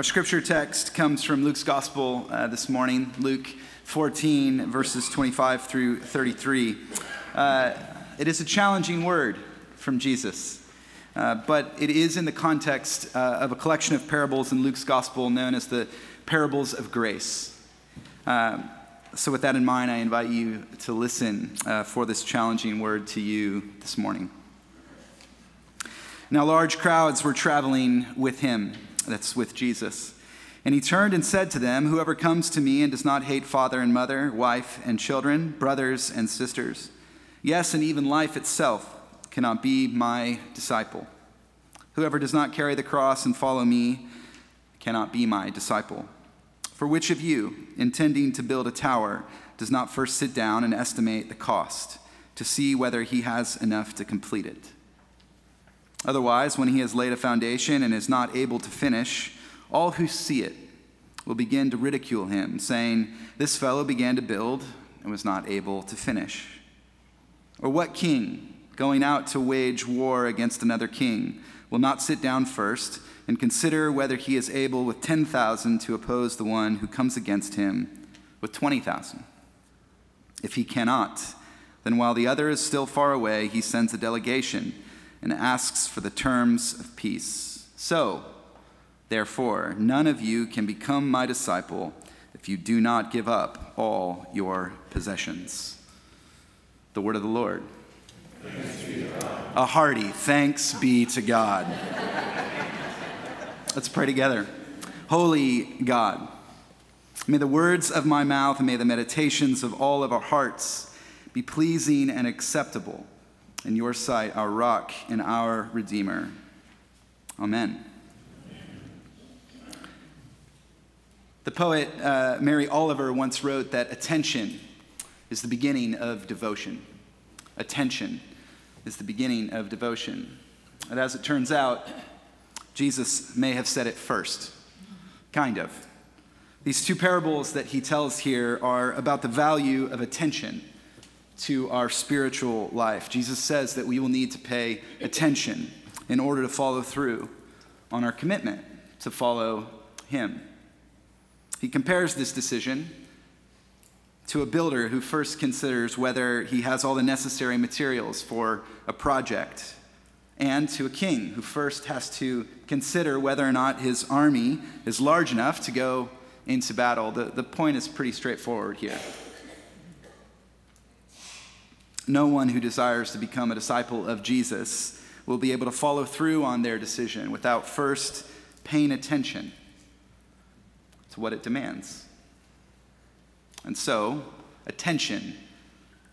Our scripture text comes from Luke's gospel uh, this morning, Luke 14, verses 25 through 33. Uh, it is a challenging word from Jesus, uh, but it is in the context uh, of a collection of parables in Luke's gospel known as the parables of grace. Uh, so, with that in mind, I invite you to listen uh, for this challenging word to you this morning. Now, large crowds were traveling with him, that's with Jesus. And he turned and said to them, Whoever comes to me and does not hate father and mother, wife and children, brothers and sisters, yes, and even life itself, cannot be my disciple. Whoever does not carry the cross and follow me cannot be my disciple. For which of you, intending to build a tower, does not first sit down and estimate the cost to see whether he has enough to complete it? Otherwise, when he has laid a foundation and is not able to finish, all who see it will begin to ridicule him, saying, This fellow began to build and was not able to finish. Or what king, going out to wage war against another king, will not sit down first and consider whether he is able with 10,000 to oppose the one who comes against him with 20,000? If he cannot, then while the other is still far away, he sends a delegation and asks for the terms of peace. So, therefore, none of you can become my disciple if you do not give up all your possessions. The word of the Lord. A hearty thanks be to God. Let's pray together. Holy God, may the words of my mouth and may the meditations of all of our hearts be pleasing and acceptable in your sight, our rock and our redeemer. Amen. The poet uh, Mary Oliver once wrote that attention is the beginning of devotion. Attention is the beginning of devotion. And as it turns out, Jesus may have said it first. Kind of. These two parables that he tells here are about the value of attention to our spiritual life. Jesus says that we will need to pay attention in order to follow through on our commitment to follow him. He compares this decision to a builder who first considers whether he has all the necessary materials for a project, and to a king who first has to consider whether or not his army is large enough to go into battle. The, the point is pretty straightforward here no one who desires to become a disciple of Jesus will be able to follow through on their decision without first paying attention to what it demands. And so, attention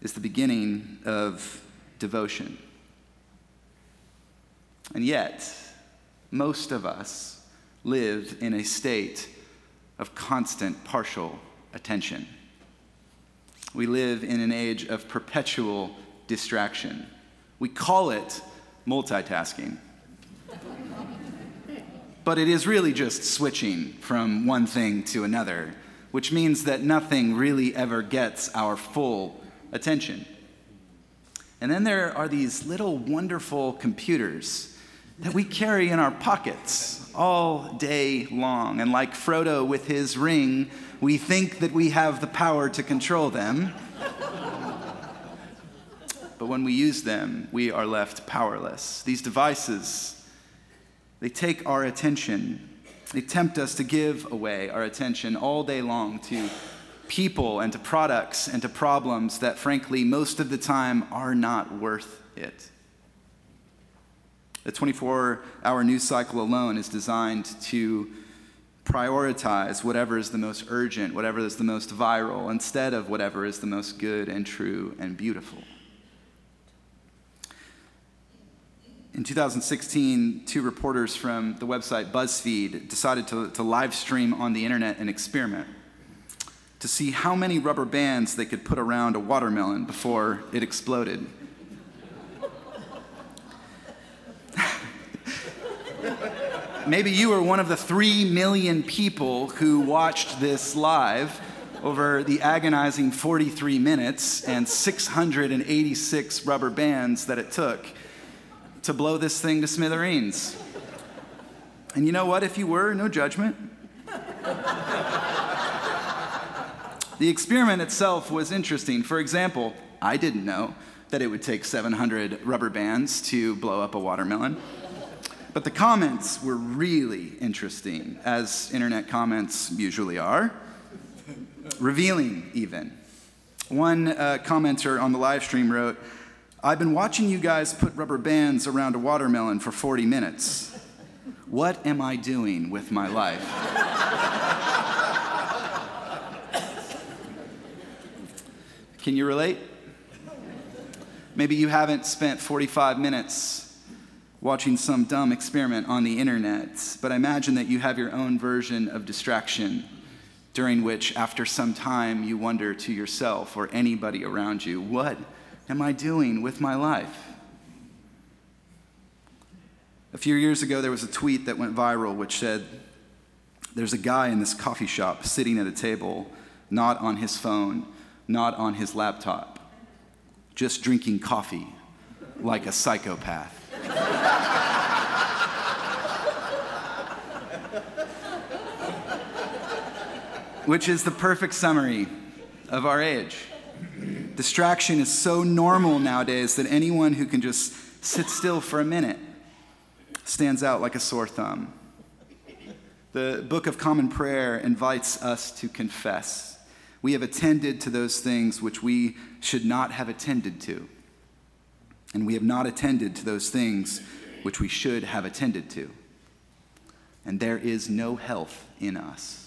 is the beginning of devotion. And yet, most of us live in a state of constant partial attention. We live in an age of perpetual distraction. We call it multitasking. but it is really just switching from one thing to another, which means that nothing really ever gets our full attention. And then there are these little wonderful computers that we carry in our pockets all day long. And like Frodo with his ring, we think that we have the power to control them. but when we use them, we are left powerless. These devices, they take our attention. They tempt us to give away our attention all day long to people and to products and to problems that, frankly, most of the time are not worth it. The 24 hour news cycle alone is designed to prioritize whatever is the most urgent, whatever is the most viral, instead of whatever is the most good and true and beautiful. In 2016, two reporters from the website BuzzFeed decided to, to live stream on the internet an experiment to see how many rubber bands they could put around a watermelon before it exploded. Maybe you were one of the three million people who watched this live over the agonizing 43 minutes and 686 rubber bands that it took to blow this thing to smithereens. And you know what? If you were, no judgment. the experiment itself was interesting. For example, I didn't know that it would take 700 rubber bands to blow up a watermelon. But the comments were really interesting, as internet comments usually are, revealing even. One uh, commenter on the live stream wrote, I've been watching you guys put rubber bands around a watermelon for 40 minutes. What am I doing with my life? Can you relate? Maybe you haven't spent 45 minutes watching some dumb experiment on the internet, but I imagine that you have your own version of distraction during which, after some time, you wonder to yourself or anybody around you, What am I doing with my life? A few years ago, there was a tweet that went viral which said, There's a guy in this coffee shop sitting at a table, not on his phone, not on his laptop, just drinking coffee like a psychopath. Which is the perfect summary of our age. Distraction is so normal nowadays that anyone who can just sit still for a minute stands out like a sore thumb. The Book of Common Prayer invites us to confess. We have attended to those things which we should not have attended to and we have not attended to those things which we should have attended to. And there is no health in us.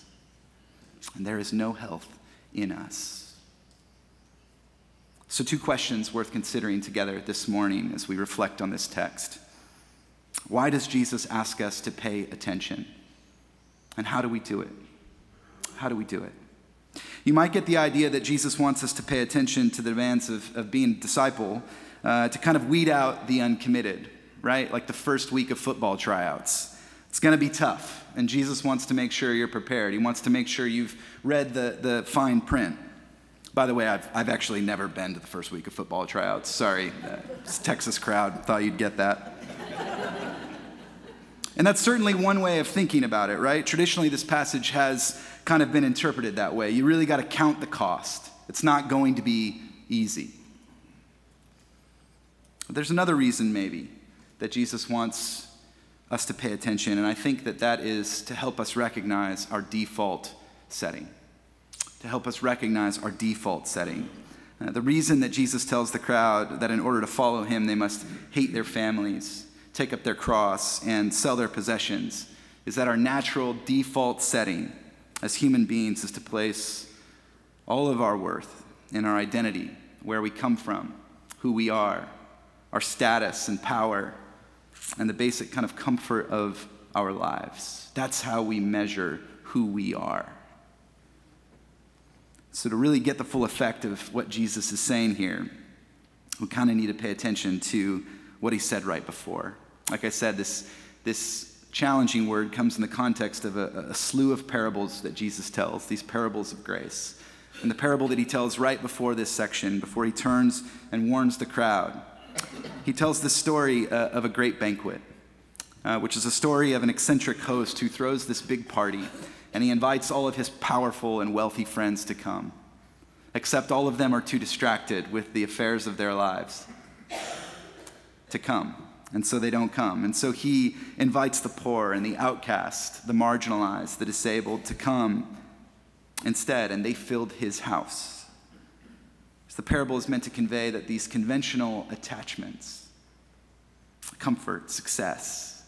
And there is no health in us. So, two questions worth considering together this morning as we reflect on this text. Why does Jesus ask us to pay attention? And how do we do it? How do we do it? You might get the idea that Jesus wants us to pay attention to the demands of, of being a disciple uh, to kind of weed out the uncommitted, right? Like the first week of football tryouts. It's going to be tough, and Jesus wants to make sure you're prepared. He wants to make sure you've read the, the fine print. By the way, I've, I've actually never been to the first week of football tryouts. Sorry, uh, Texas crowd thought you'd get that. And that's certainly one way of thinking about it, right? Traditionally, this passage has kind of been interpreted that way. You really got to count the cost. It's not going to be easy. But there's another reason, maybe, that Jesus wants us to pay attention, and I think that that is to help us recognize our default setting. To help us recognize our default setting. Uh, the reason that Jesus tells the crowd that in order to follow him, they must hate their families, take up their cross, and sell their possessions is that our natural default setting as human beings is to place all of our worth in our identity, where we come from, who we are, our status and power, and the basic kind of comfort of our lives. That's how we measure who we are. So, to really get the full effect of what Jesus is saying here, we kind of need to pay attention to what he said right before. Like I said, this, this challenging word comes in the context of a, a slew of parables that Jesus tells, these parables of grace. And the parable that he tells right before this section, before he turns and warns the crowd, he tells the story uh, of a great banquet, uh, which is a story of an eccentric host who throws this big party and he invites all of his powerful and wealthy friends to come. Except all of them are too distracted with the affairs of their lives to come. And so they don't come. And so he invites the poor and the outcast, the marginalized, the disabled to come instead, and they filled his house the parable is meant to convey that these conventional attachments, comfort, success,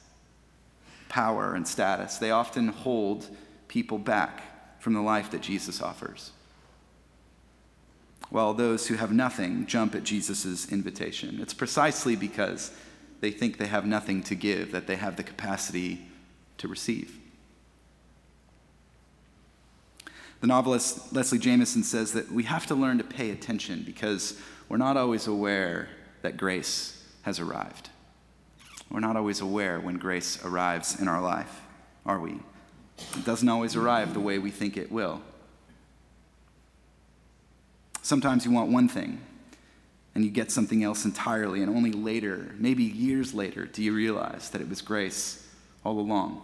power, and status, they often hold people back from the life that Jesus offers. While those who have nothing jump at Jesus' invitation. It's precisely because they think they have nothing to give that they have the capacity to receive. The novelist Leslie Jamison says that we have to learn to pay attention because we're not always aware that grace has arrived. We're not always aware when grace arrives in our life, are we? It doesn't always arrive the way we think it will. Sometimes you want one thing and you get something else entirely, and only later, maybe years later, do you realize that it was grace all along.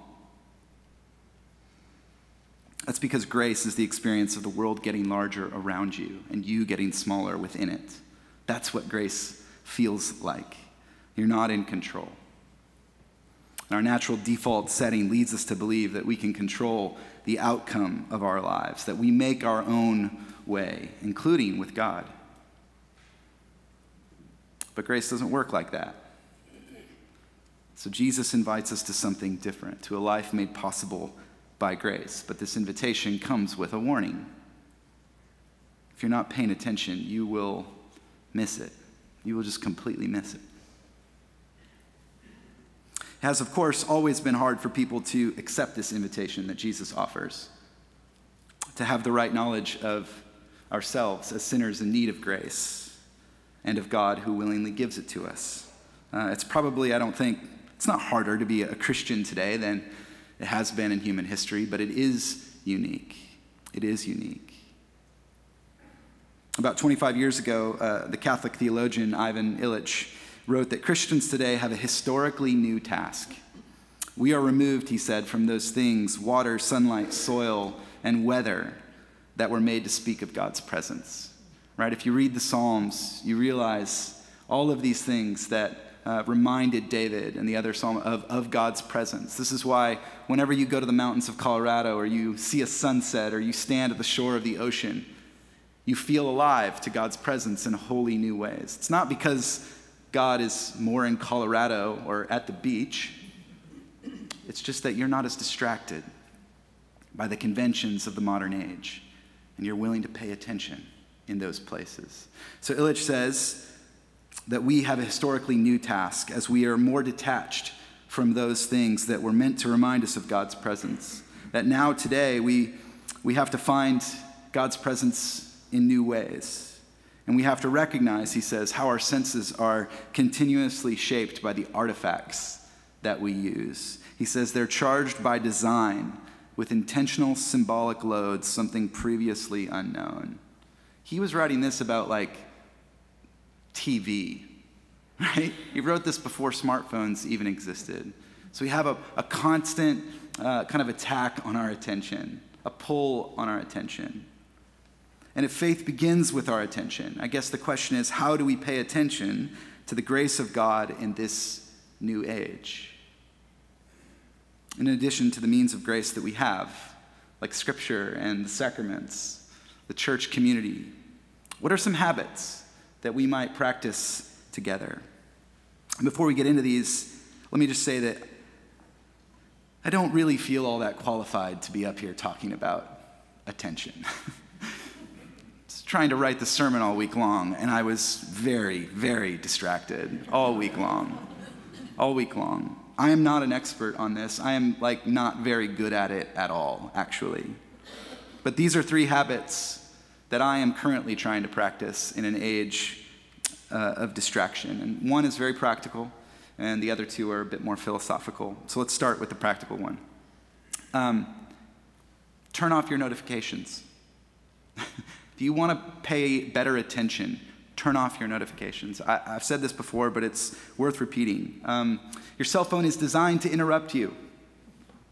That's because grace is the experience of the world getting larger around you and you getting smaller within it. That's what grace feels like. You're not in control. And Our natural default setting leads us to believe that we can control the outcome of our lives, that we make our own way, including with God. But grace doesn't work like that. So Jesus invites us to something different, to a life made possible by grace. But this invitation comes with a warning. If you're not paying attention, you will miss it. You will just completely miss it. It has, of course, always been hard for people to accept this invitation that Jesus offers, to have the right knowledge of ourselves as sinners in need of grace and of God who willingly gives it to us. Uh, it's probably, I don't think, it's not harder to be a Christian today than it has been in human history, but it is unique. It is unique. About 25 years ago, uh, the Catholic theologian Ivan Illich wrote that Christians today have a historically new task. We are removed, he said, from those things water, sunlight, soil, and weather that were made to speak of God's presence. Right? If you read the Psalms, you realize all of these things that uh, reminded David and the other psalm of, of God's presence. This is why, whenever you go to the mountains of Colorado or you see a sunset or you stand at the shore of the ocean, you feel alive to God's presence in wholly new ways. It's not because God is more in Colorado or at the beach, it's just that you're not as distracted by the conventions of the modern age and you're willing to pay attention in those places. So Illich says, that we have a historically new task as we are more detached from those things that were meant to remind us of God's presence. That now, today, we, we have to find God's presence in new ways. And we have to recognize, he says, how our senses are continuously shaped by the artifacts that we use. He says they're charged by design with intentional symbolic loads, something previously unknown. He was writing this about like TV, right? He wrote this before smartphones even existed. So we have a, a constant uh, kind of attack on our attention, a pull on our attention. And if faith begins with our attention, I guess the question is how do we pay attention to the grace of God in this new age? In addition to the means of grace that we have, like Scripture and the sacraments, the church community, what are some habits that we might practice together. before we get into these, let me just say that I don't really feel all that qualified to be up here talking about attention. trying to write the sermon all week long, and I was very, very distracted all week long. All week long. I am not an expert on this. I am like not very good at it at all, actually. But these are three habits that I am currently trying to practice in an age uh, of distraction. And one is very practical, and the other two are a bit more philosophical. So let's start with the practical one. Um, turn off your notifications. if you want to pay better attention, turn off your notifications. I, have said this before, but it's worth repeating. Um, your cell phone is designed to interrupt you.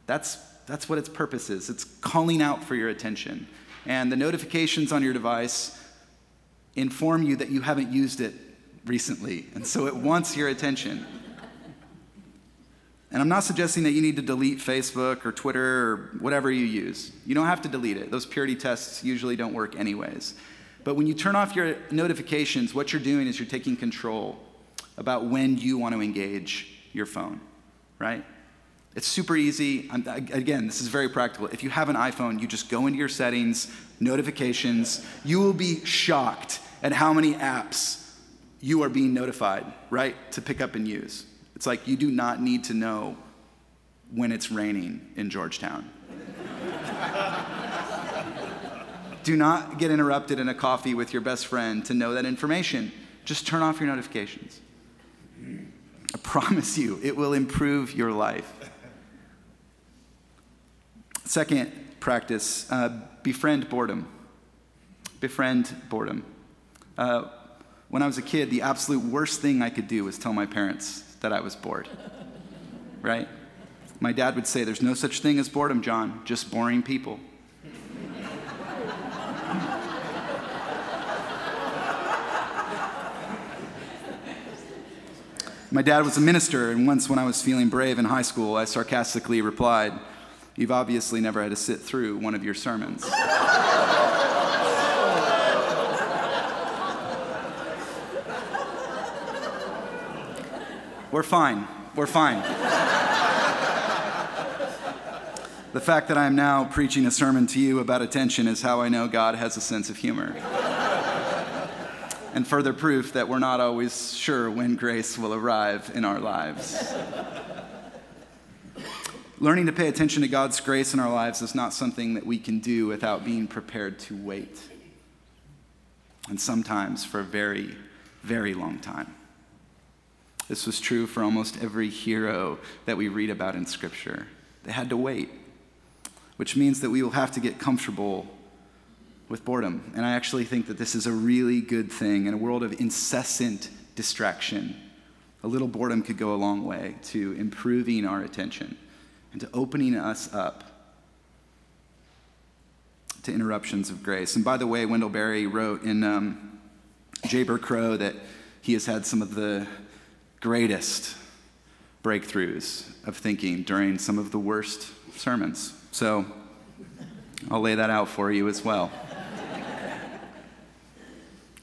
That's, that's what its purpose is. It's calling out for your attention and the notifications on your device inform you that you haven't used it recently, and so it wants your attention. And I'm not suggesting that you need to delete Facebook or Twitter or whatever you use. You don't have to delete it. Those purity tests usually don't work, anyways. But when you turn off your notifications, what you're doing is you're taking control about when you want to engage your phone, right? It's super easy. Again, this is very practical. If you have an iPhone, you just go into your settings, notifications. You will be shocked at how many apps you are being notified, right, to pick up and use. It's like you do not need to know when it's raining in Georgetown. do not get interrupted in a coffee with your best friend to know that information. Just turn off your notifications. I promise you, it will improve your life. Second practice uh, befriend boredom. Befriend boredom. Uh, when I was a kid, the absolute worst thing I could do was tell my parents that I was bored, right? My dad would say, There's no such thing as boredom, John, just boring people. My dad was a minister, and once when I was feeling brave in high school, I sarcastically replied, You've obviously never had to sit through one of your sermons. We're fine. We're fine. the fact that I'm now preaching a sermon to you about attention is how I know God has a sense of humor. and further proof that we're not always sure when grace will arrive in our lives. Learning to pay attention to God's grace in our lives is not something that we can do without being prepared to wait. And sometimes for a very, very long time. This was true for almost every hero that we read about in Scripture. They had to wait, which means that we will have to get comfortable with boredom. And I actually think that this is a really good thing in a world of incessant distraction. A little boredom could go a long way to improving our attention and to opening us up to interruptions of grace. And by the way, Wendell Berry wrote in um, Jayber Crow that he has had some of the greatest breakthroughs of thinking during some of the worst sermons. So I'll lay that out for you as well.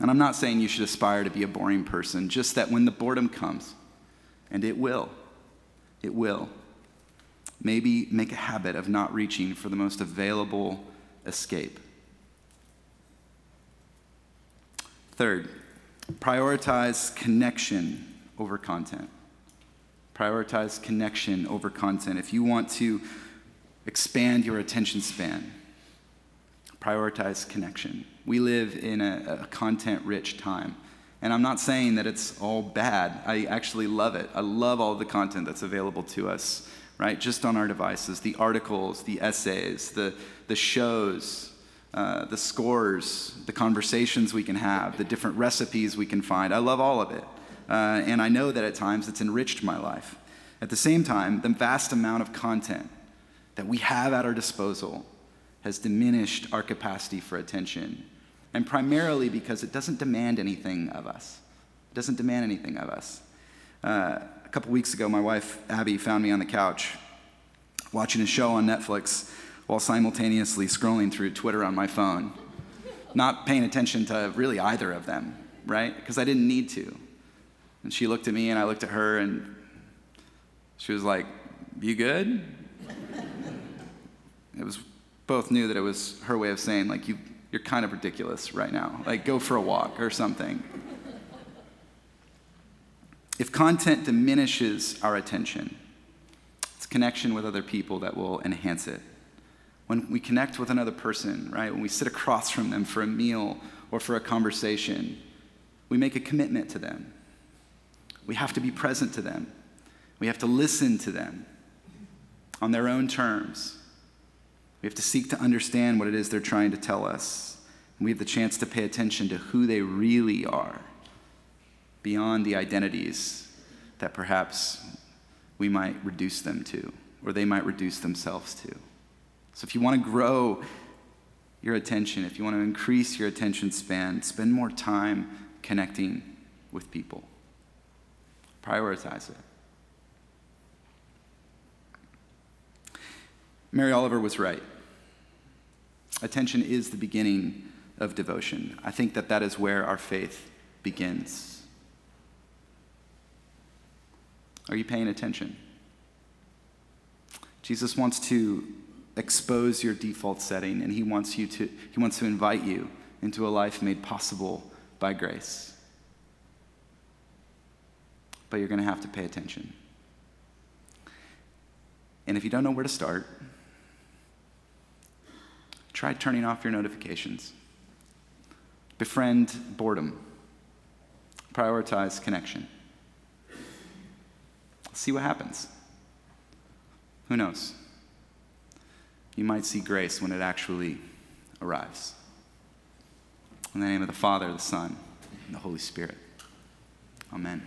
And I'm not saying you should aspire to be a boring person, just that when the boredom comes, and it will, it will, maybe make a habit of not reaching for the most available escape. Third, prioritize connection over content. Prioritize connection over content. If you want to expand your attention span, prioritize connection. We live in a, a content rich time. And I'm not saying that it's all bad. I actually love it. I love all the content that's available to us, right? Just on our devices the articles, the essays, the, the shows, uh, the scores, the conversations we can have, the different recipes we can find. I love all of it. Uh, and I know that at times it's enriched my life. At the same time, the vast amount of content that we have at our disposal has diminished our capacity for attention. And primarily because it doesn't demand anything of us. It doesn't demand anything of us. Uh, couple weeks ago, my wife, Abby, found me on the couch watching a show on Netflix while simultaneously scrolling through Twitter on my phone, not paying attention to really either of them, right? Because I didn't need to. And she looked at me and I looked at her and she was like, You good? it was both knew that it was her way of saying, like, you, you're kind of ridiculous right now. Like, go for a walk or something. If content diminishes our attention, it's connection with other people that will enhance it. When we connect with another person, right, when we sit across from them for a meal or for a conversation, we make a commitment to them. We have to be present to them. We have to listen to them on their own terms. We have to seek to understand what it is they're trying to tell us. And we have the chance to pay attention to who they really are beyond the identities that perhaps we might reduce them to, or they might reduce themselves to. So if you want to grow your attention, if you want to increase your attention span, spend more time connecting with people. Prioritize it. Mary Oliver was right. Attention is the beginning of devotion. I think that that is where our faith begins. Are you paying attention? Jesus wants to expose your default setting and he wants you to he wants to invite you into a life made possible by grace but you're going to have to pay attention. And if you don't know where to start, try turning off your notifications. Befriend boredom. Prioritize connection. See what happens. Who knows? You might see grace when it actually arrives. In the name of the Father, the Son, and the Holy Spirit. Amen.